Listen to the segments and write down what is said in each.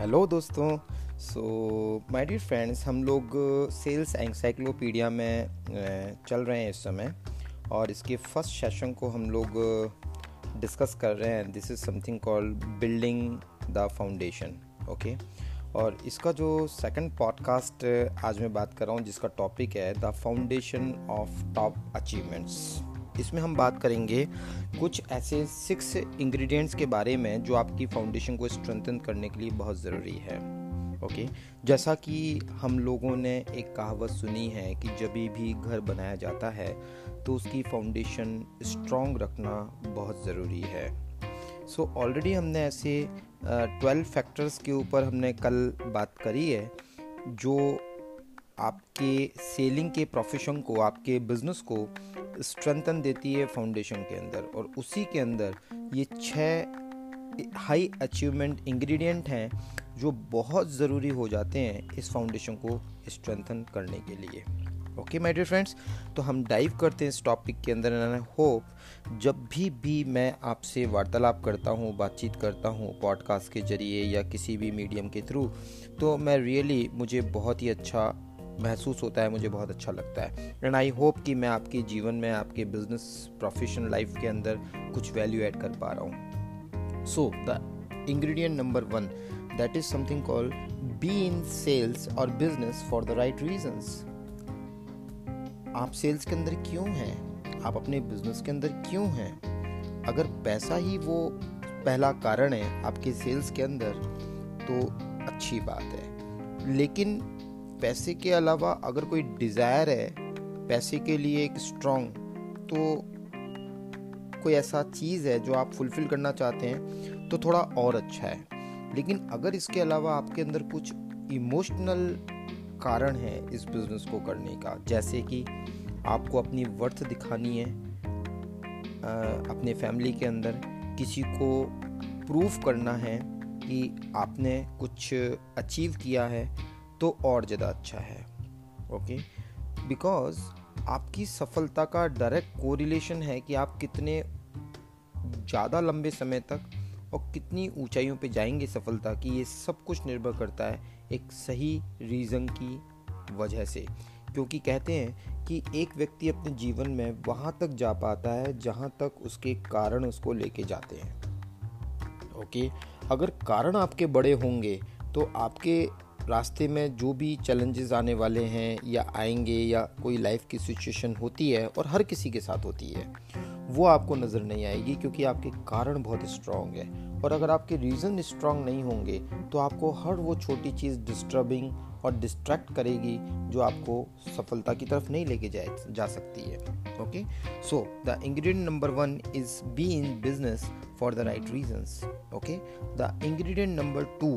Hello दोस्तों। So my dear friends हम लोग सेल्स एंसाइक्लोपीडिया में uh, चल रहे हैं इस समय। और इसके फ़र्स्ट सेशन को हम लोग डिस्कस uh, कर रहे हैं। This is something called building the foundation okay और इसका जो सेकंड पॉडकास्ट आज मैं बात कर रहा हूँ जिसका टॉपिक है the foundation of top achievements इसमें हम बात करेंगे कुछ ऐसे सिक्स इंग्रेडिएंट्स के बारे में जो आपकी फाउंडेशन को स्ट्रेंथन करने के लिए बहुत ज़रूरी है। ओके जैसा कि हम लोगों ने एक कहावत सुनी है कि जब भी घर बनाया जाता है तो उसकी फाउंडेशन स्ट्रॉन्ग रखना बहुत ज़रूरी है। सो so, ऑलरेडी हमने ऐसे ट्वेल्व फैक्टर्स के ऊपर हमने कल बात करी है जो आपके सेलिंग के प्रोफेशन को आपके बिज़नेस को स्ट्रेंथन देती है फाउंडेशन के अंदर और उसी के अंदर ये छः हाई अचीवमेंट इंग्रेडिएंट हैं जो बहुत ज़रूरी हो जाते हैं इस फाउंडेशन को स्ट्रेंथन करने के लिए। ओके माय डियर फ्रेंड्स तो हम डाइव करते हैं इस टॉपिक के अंदर एंड आई होप जब भी भी मैं आपसे वार्तालाप करता हूँ बातचीत करता हूँ पॉडकास्ट के ज़रिए या किसी भी मीडियम के थ्रू तो मैं रियली really, मुझे बहुत ही अच्छा महसूस होता है, मुझे बहुत अच्छा लगता है। एंड आई होप कि मैं आपके जीवन में, आपके बिज़नेस प्रोफेशनल लाइफ के अंदर कुछ वैल्यू ऐड कर पा रहा हूँ। So the ingredient number one that is something call be in sales और business for the right reasons आप सेल्स के अंदर क्यों हैं? आप अपने बिज़नेस के अंदर क्यों हैं? अगर पैसा ही वो पहला कारण है आपके सेल्स के अंदर तो अच्छी बात है। लेकिन पैसे के अलावा अगर कोई डिज़ायर है, पैसे के लिए एक स्ट्रॉन्ग तो कोई ऐसा चीज़ है जो आप फुलफिल करना चाहते हैं तो थोड़ा और अच्छा है। लेकिन अगर इसके अलावा आपके अंदर कुछ इमोशनल कारण है इस बिज़नेस को करने का, जैसे कि आपको अपनी वर्थ दिखानी है अपने फैमिली के अंदर, किसी को प्रूफ करना है कि आपने कुछ अचीव किया है तो और ज़्यादा अच्छा है। ओके बिकॉज़ आपकी सफलता का डायरेक्ट कोरिलेशन है कि आप कितने ज़्यादा लंबे समय तक और कितनी ऊंचाइयों पे जाएँगे सफलता की, ये सब कुछ निर्भर करता है एक सही रीज़न की वजह से। क्योंकि कहते हैं कि एक व्यक्ति अपने जीवन में वहाँ तक जा पाता है जहाँ तक उसके कारण उसको लेके जाते हैं। ओके अगर कारण आपके बड़े होंगे तो आपके रास्ते में जो भी चैलेंजेस आने वाले हैं या आएँगे या कोई लाइफ की सिचुएशन होती है और हर किसी के साथ होती है, वो आपको नज़र नहीं आएगी क्योंकि आपके कारण बहुत स्ट्रांग है। और अगर आपके रीज़न स्ट्रांग नहीं होंगे तो आपको हर वो छोटी चीज़ डिस्टर्बिंग और डिस्ट्रैक्ट करेगी जो आपको सफलता की तरफ़ नहीं लेके जाए, जा सकती है। Okay so the ingredient number one is be in business for the right reasons okay the ingredient number two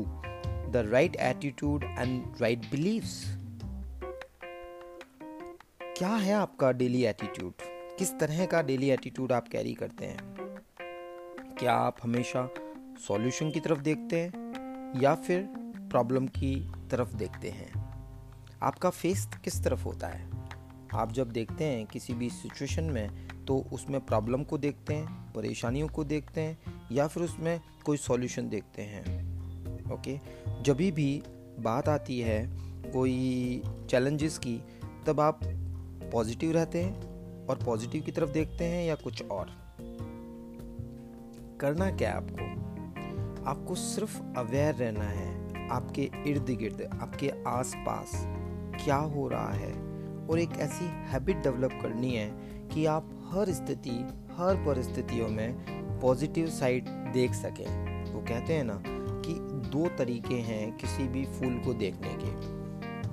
the right attitude and right beliefs. क्या है आपका डेली एटीट्यूड किस तरह का डेली एटीट्यूड आप कैरी करते हैं? क्या आप हमेशा सॉल्यूशन की तरफ़ देखते हैं? या फिर प्रॉब्लम की तरफ़ देखते हैं? आपका फेस किस तरफ़ होता है? आप जब देखते हैं किसी भी सिचुएशन में तो उसमें प्रॉब्लम को देखते हैं, परेशानियों को देखते हैं, या फिर उसमें कोई सॉल्यूशन देखते हैं? ओके? जब भी बात आती है कोई चैलेंजेस की, तब आप पॉजिटिव रहते हैं और पॉजिटिव की तरफ़ देखते हैं या कुछ और? करना क्या है आपको? आपको सिर्फ़ अवेयर रहना है, आपके इर्द गिर्द, आपके आसपास क्या हो रहा है और एक ऐसी हैबिट डेवलप करनी है कि आप हर स्थिति, हर परिस्थितियों में पॉजिटिव साइड देख सकें। वो कहते हैं ना कि दो तरीके हैं किसी भी फूल को देखने के।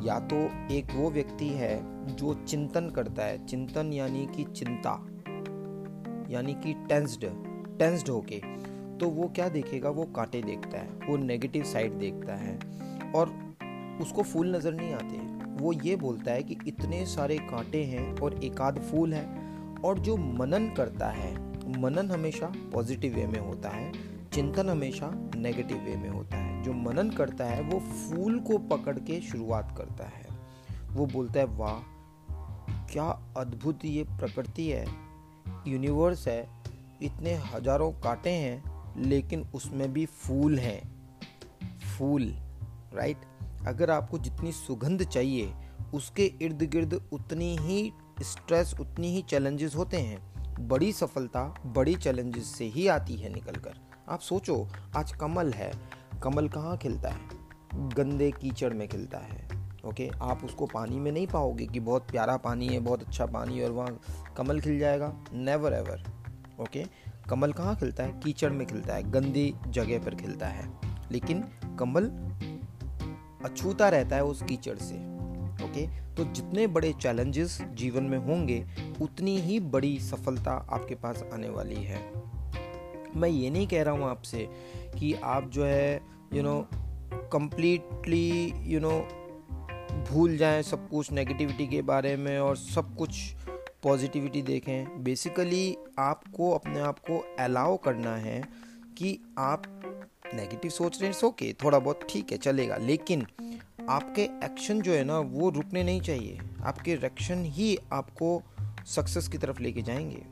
या तो एक वो व्यक्ति है जो चिंतन करता है, चिंतन यानी कि चिंता, यानी कि टेंस्ड टेंस्ड होके तो वो क्या देखेगा? वो कांटे देखता है, वो नेगेटिव साइड देखता है और उसको फूल नज़र नहीं आते। वो ये बोलता है कि इतने सारे कांटे हैं और एक आध फूल है और जो मनन करता है, मनन हमेशा पॉजिटिव वे में होता है चिंतन हमेशा नेगेटिव वे में होता है। जो मनन करता है, वो फूल को पकड़ के शुरुआत करता है। वो बोलता है, वाह, क्या अद्भुत ये प्रकृति है। यूनिवर्स है, इतने हज़ारों कांटे हैं, लेकिन उसमें भी फूल हैं। फूल राइट अगर आपको जितनी सुगंध चाहिए, उसके इर्द गिर्द उतनी ही स्ट्रेस उतनी ही चैलेंजेस होते हैं। बड़ी सफलता बड़ी चैलेंजेस से ही आती है निकल कर आप सोचो, आज कमल है। कमल कहाँ खिलता है? गंदे कीचड़ में खिलता है, ओके? आप उसको पानी में नहीं पाओगे कि बहुत प्यारा पानी है, बहुत अच्छा पानी है और वहाँ कमल खिल जाएगा? Never ever okay? कमल कहाँ खिलता है? कीचड़ में खिलता है, गंदी जगह पर खिलता है। लेकिन कमल अछूता रहता है उस कीचड़ से, ओके? तो जितने बड़े चैलेंजेस जीवन में होंगे, उतनी ही बड़ी सफलता आपके पास आने वाली है। मैं ये नहीं कह रहा हूँ आपसे कि आप जो है you know completely you know भूल जाएँ सब कुछ नेगेटिविटी के बारे में और सब कुछ पॉजिटिविटी देखें। बेसिकली आपको अपने आप को अलाउ करना है कि आप नेगेटिव सोच रहे हैं ओके थोड़ा बहुत ठीक है, चलेगा। लेकिन आपके एक्शन जो है ना, वो रुकने नहीं चाहिए। आपके रिएक्शन ही आपको सक्सेस की तरफ़ लेके जाएँगे।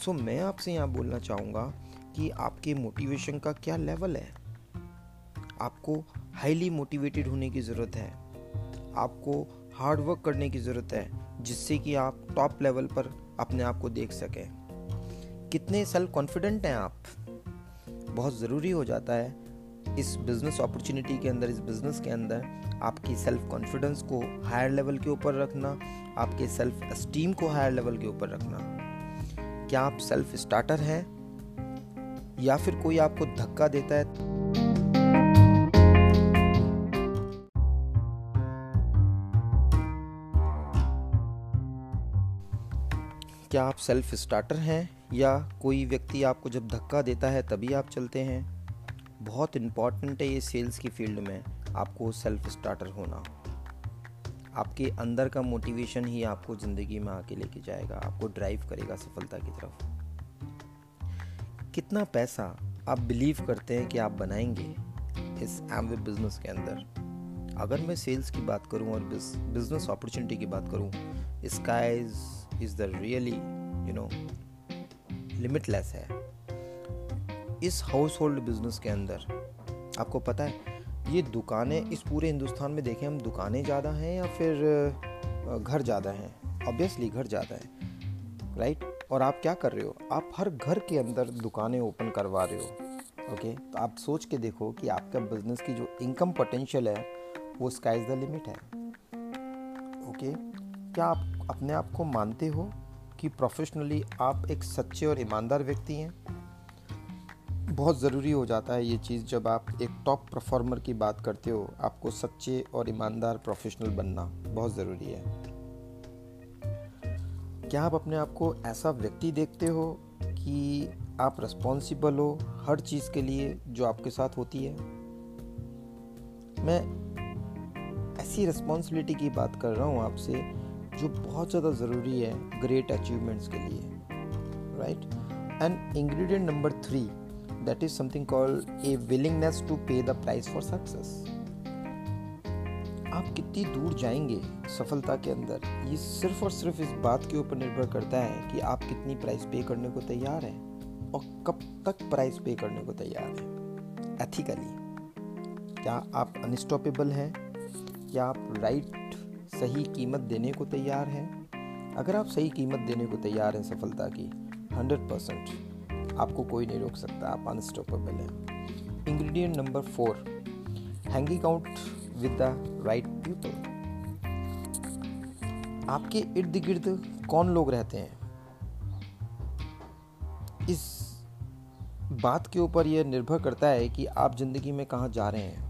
सो so, मैं आपसे यहाँ बोलना चाहूँगा कि आपके मोटिवेशन का क्या लेवल है? आपको हाईली मोटिवेटेड होने की ज़रूरत है। आपको हार्ड वर्क करने की ज़रूरत है जिससे कि आप टॉप लेवल पर अपने आप को देख सकें। कितने सेल्फ कॉन्फिडेंट हैं आप? बहुत ज़रूरी हो जाता है इस बिज़नेस अपॉर्चुनिटी के अंदर इस बिज़नेस के अंदर आपकी सेल्फ कॉन्फिडेंस को हायर लेवल के ऊपर रखना आपके सेल्फ एस्टीम को हायर लेवल के ऊपर रखना। क्या आप सेल्फ स्टार्टर हैं? या फिर कोई आपको धक्का देता है? क्या आप सेल्फ स्टार्टर हैं? या कोई व्यक्ति आपको जब धक्का देता है, तभी आप चलते हैं? बहुत इंपॉर्टेंट है ये सेल्स की फ़ील्ड में आपको सेल्फ स्टार्टर होना। आपके अंदर का मोटिवेशन ही आपको ज़िंदगी में आके लेके जाएगा, आपको ड्राइव करेगा सफलता की तरफ़। कितना पैसा आप बिलीव करते हैं कि आप बनाएँगे इस एमवे बिज़नेस के अंदर? अगर मैं सेल्स की बात करूँ और बिज़नेस अपॉर्चुनिटी की बात करूँ skies is the really you know limitless है। इस हाउस होल्ड बिज़नेस के अंदर, आपको पता है ये दुकानें इस पूरे हिंदुस्तान में देखें, हम दुकानें ज़्यादा हैं या फिर घर ज़्यादा हैं? ऑब्वियसली घर ज़्यादा है। राइट और आप क्या कर रहे हो? आप हर घर के अंदर दुकानें ओपन करवा रहे हो। ओके तो आप सोच के देखो कि आपका बिज़नेस की जो इनकम पोटेंशियल है, वो स्काई द लिमिट है। ओके क्या आप अपने आप को मानते हो कि प्रोफेशनली आप एक सच्चे और ईमानदार व्यक्ति हैं? बहुत ज़रूरी हो जाता है ये चीज़ जब आप एक टॉप परफॉर्मर की बात करते हो, आपको सच्चे और ईमानदार प्रोफेशनल बनना बहुत ज़रूरी है। क्या आप अपने आप को ऐसा व्यक्ति देखते हो कि आप रिस्पॉन्सिबल हो हर चीज़ के लिए जो आपके साथ होती है? मैं ऐसी रिस्पॉन्सिबिलिटी की बात कर रहा हूँ आपसे जो बहुत ज़्यादा ज़रूरी है ग्रेट अचीवमेंट्स के लिए right and ingredient number three that is something called a willingness to pay the price for success. आप कितनी दूर जाएँगे सफलता के अंदर, ये सिर्फ़ और सिर्फ़ इस बात के ऊपर निर्भर करता है कि आप कितनी प्राइस पे करने को तैयार हैं और कब तक प्राइस पे करने को तैयार हैं। एथिकली क्या आप अनस्टॉपेबल हैं? क्या आप राइट सही कीमत देने को तैयार हैं? अगर आप सही कीमत देने को तैयार हैं सफलता की हंड्रेड परसेंट आपको कोई नहीं रोक सकता, आप अनस्टॉपेबल हैं। Ingredient number four hanging out with the right people आपके इर्द गिर्द कौन लोग रहते हैं? इस बात के ऊपर यह निर्भर करता है कि आप ज़िंदगी में कहाँ जा रहे हैं।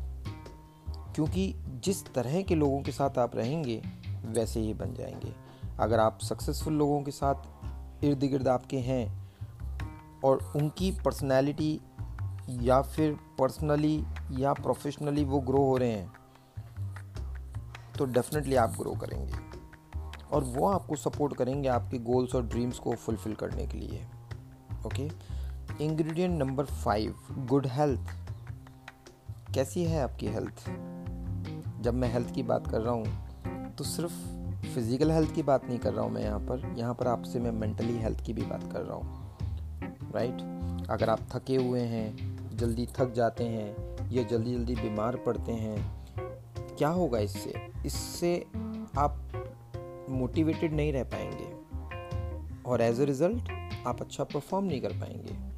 क्योंकि जिस तरह के लोगों के साथ आप रहेंगे, वैसे ही बन जाएँगे। अगर आप सक्सेसफुल लोगों के साथ इर्द गिर्द आपके हैं और उनकी पर्सनैलिटी या फिर पर्सनली या प्रोफेशनली वो ग्रो हो रहे हैं तो डेफिनेटली आप ग्रो करेंगे। और वो आपको सपोर्ट करेंगे आपके गोल्स और ड्रीम्स को फुलफिल करने के लिए। Okay ingredient number five good health कैसी है आपकी हेल्थ जब मैं हेल्थ की बात कर रहा हूँ तो सिर्फ़ फ़िज़िकल हेल्थ की बात नहीं कर रहा हूँ मैं यहाँ पर। यहाँ पर आपसे मैं मेंटली हेल्थ की भी बात कर रहा हूँ। राइट अगर आप थके हुए हैं, जल्दी थक जाते हैं, या जल्दी जल्दी बीमार पड़ते हैं, क्या होगा इससे? इससे आप मोटिवेटेड नहीं रह पाएँगे। और एज अ रिज़ल्ट आप अच्छा परफॉर्म नहीं कर पाएँगे।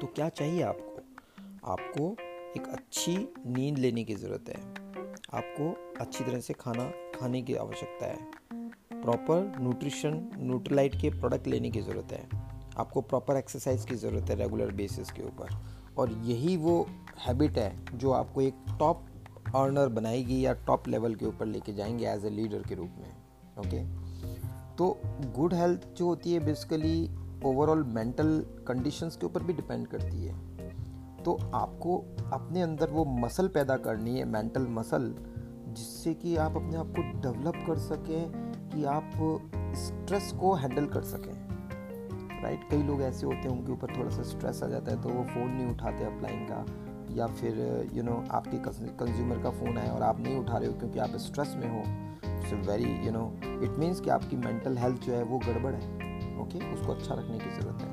तो क्या चाहिए आपको? आपको एक अच्छी नींद लेने की ज़रूरत है। आपको अच्छी तरह से खाना, खाने की आवश्यकता है। प्रॉपर न्यूट्रिशन न्यूट्रलाइट के प्रोडक्ट लेने की ज़रूरत है। आपको प्रॉपर एक्सरसाइज की ज़रूरत है रेगुलर बेसिस के ऊपर। और यही वो हैबिट है जो आपको एक टॉप अर्नर बनाएगी या टॉप लेवल के ऊपर लेके जाएँगे एज ए लीडर के रूप में ओके तो गुड हेल्थ जो होती है बेसिकली ओवरऑल मेंटल कंडीशंस के ऊपर भी डिपेंड करती है। तो आपको अपने अंदर वो मसल पैदा करनी है मेंटल मसल जिससे कि आप अपने आप को डेवलप कर सकें, कि आप स्ट्रेस को हैंडल कर सकें। राइट कई लोग ऐसे होते हैं, उनके ऊपर थोड़ा सा स्ट्रेस आ जाता है तो वो फ़ोन नहीं उठाते अपलाइन का। या फिर यू नो आपके कंज्यूमर का फ़ोन आया और आप नहीं उठा रहे हो क्योंकि आप स्ट्रेस में हो। So very you know it means कि आपकी मेंटल हेल्थ जो है, वो गड़बड़ है ओके okay? उसको अच्छा रखने की ज़रूरत है।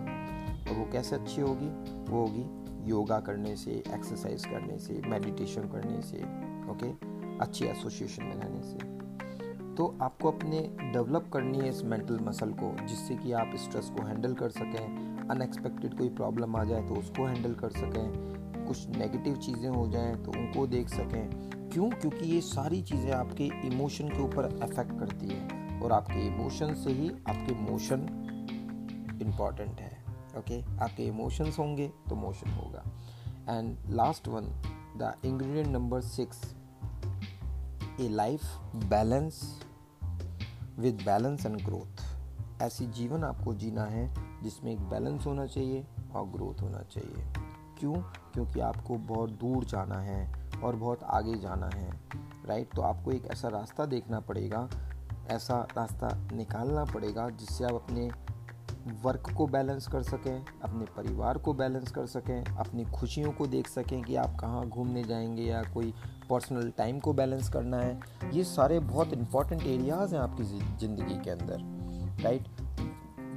और वो कैसे अच्छी होगी? वो होगी योगा करने से एक्सरसाइज करने से मेडिटेशन करने से ओके okay? अच्छी एसोसिएशन बनाने से। तो आपको अपने डेवलप करनी है इस मेंटल मसल को, जिससे कि आप स्ट्रेस को हैंडल कर सकें अनएक्सपेक्टेड कोई प्रॉब्लम आ जाए तो उसको हैंडल कर सकें, कुछ नेगेटिव चीज़ें हो जाएँ तो उनको देख सकें। क्यों? क्योंकि ये सारी चीज़ें आपके इमोशन के ऊपर अफेक्ट करती है और आपके इमोशन से ही आपके मोशन इंपॉर्टेंट है ओके? आपके इमोशंस होंगे तो मोशन होगा। And last one the ingredient number six a life balance with balance and growth ऐसी जीवन आपको जीना है जिसमें एक बैलेंस होना चाहिए और ग्रोथ होना चाहिए। क्यों? क्योंकि आपको बहुत दूर जाना है और बहुत आगे जाना है राइट तो आपको एक ऐसा रास्ता देखना पड़ेगा, ऐसा रास्ता निकालना पड़ेगा जिससे आप अपने वर्क को बैलेंस कर सकें, अपने परिवार को बैलेंस कर सकें, अपनी खुशियों को देख सकें कि आप कहाँ घूमने जाएँगे या कोई पर्सनल टाइम को बैलेंस करना है। ये सारे बहुत इंपॉर्टेंट एरियाज़ हैं आपकी ज़िंदगी के अंदर राइट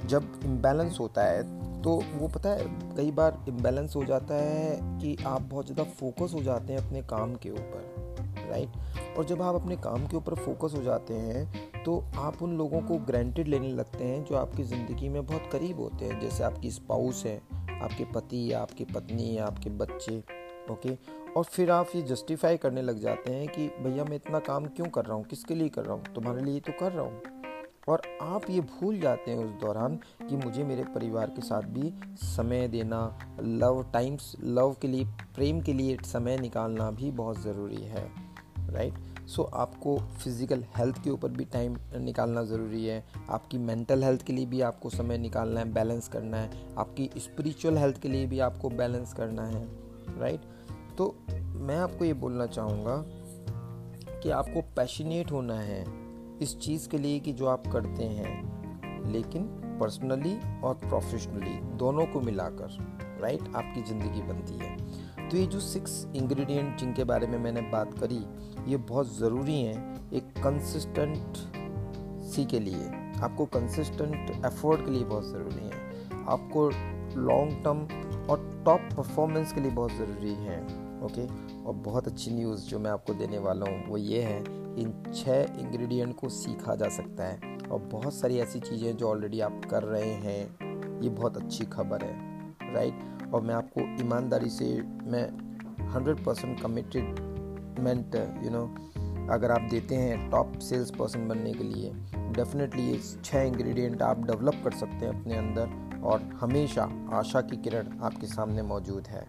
जब इम्बैलेंस होता है तो वो पता है, कई बार इम्बैलेंस हो जाता है कि आप बहुत ज़्यादा फोकस हो जाते हैं अपने काम के ऊपर राइट और जब आप अपने काम के ऊपर फोकस हो जाते हैं तो आप उन लोगों को ग्रांटेड लेने लगते हैं जो आपकी ज़िंदगी में बहुत करीब होते हैं, जैसे आपकी स्पाउस है, आपके पति या आपकी पत्नी या आपके बच्चे ओके और फिर आप ये जस्टिफाई करने लग जाते हैं कि, भैया, मैं इतना काम क्यों कर रहा हूँ? किसके लिए कर रहा हूँ? तुम्हारे लिए तो कर रहा हूँ। और आप ये भूल जाते हैं उस दौरान कि मुझे मेरे परिवार के साथ भी समय देना लव टाइम्स लव के लिए, प्रेम के लिए समय निकालना भी बहुत ज़रूरी है राइट सो आपको फ़िज़िकल हेल्थ के ऊपर भी टाइम निकालना ज़रूरी है। आपकी मेंटल हेल्थ के लिए भी आपको समय निकालना है बैलेंस करना है। आपकी स्पिरिचुअल हेल्थ के लिए भी आपको बैलेंस करना है राइट तो मैं आपको ये बोलना चाहूँगा कि आपको पैशनेट होना है इस चीज़ के लिए कि जो आप करते हैं, लेकिन पर्सनली और प्रोफेशनली दोनों को मिलाकर राइट आपकी ज़िंदगी बनती है। तो ये जो सिक्स इंग्रेडिएंट जिनके बारे में मैंने बात करी, ये बहुत ज़रूरी हैं एक कंसिस्टेंट सी के लिए। आपको कंसिस्टेंट एफर्ट के लिए बहुत ज़रूरी है। आपको लॉन्ग टर्म और टॉप परफॉर्मेंस के लिए बहुत ज़रूरी है ओके और बहुत अच्छी न्यूज़ जो मैं आपको देने वाला हूँ, वो ये है, इन छः इंग्रेडिएंट को सीखा जा सकता है। और बहुत सारी ऐसी चीज़ें जो ऑलरेडी आप कर रहे हैं, ये बहुत अच्छी खबर है राइट और मैं आपको ईमानदारी से मैं hundred percent commitment you know अगर आप देते हैं टॉप सेल्स पर्सन बनने के लिए डेफिनेटली ये छः इंग्रेडिएंट आप डेवलप कर सकते हैं अपने अंदर और हमेशा आशा की किरण आपके सामने मौजूद है।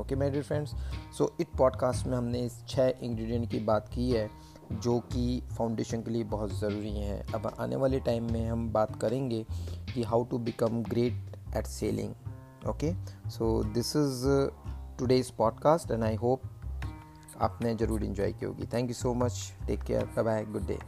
Okay my dear friends so इस पॉडकास्ट में हमने इस छः इंग्रेडिएंट की बात की है, जो कि फाउंडेशन के लिए बहुत ज़रूरी हैं। अब आने वाले टाइम में हम बात करेंगे कि how to become great at selling okay so this is today's podcast and I hope आपने ज़रूर इन्जॉय की होगी. Thank you so much take care bye good day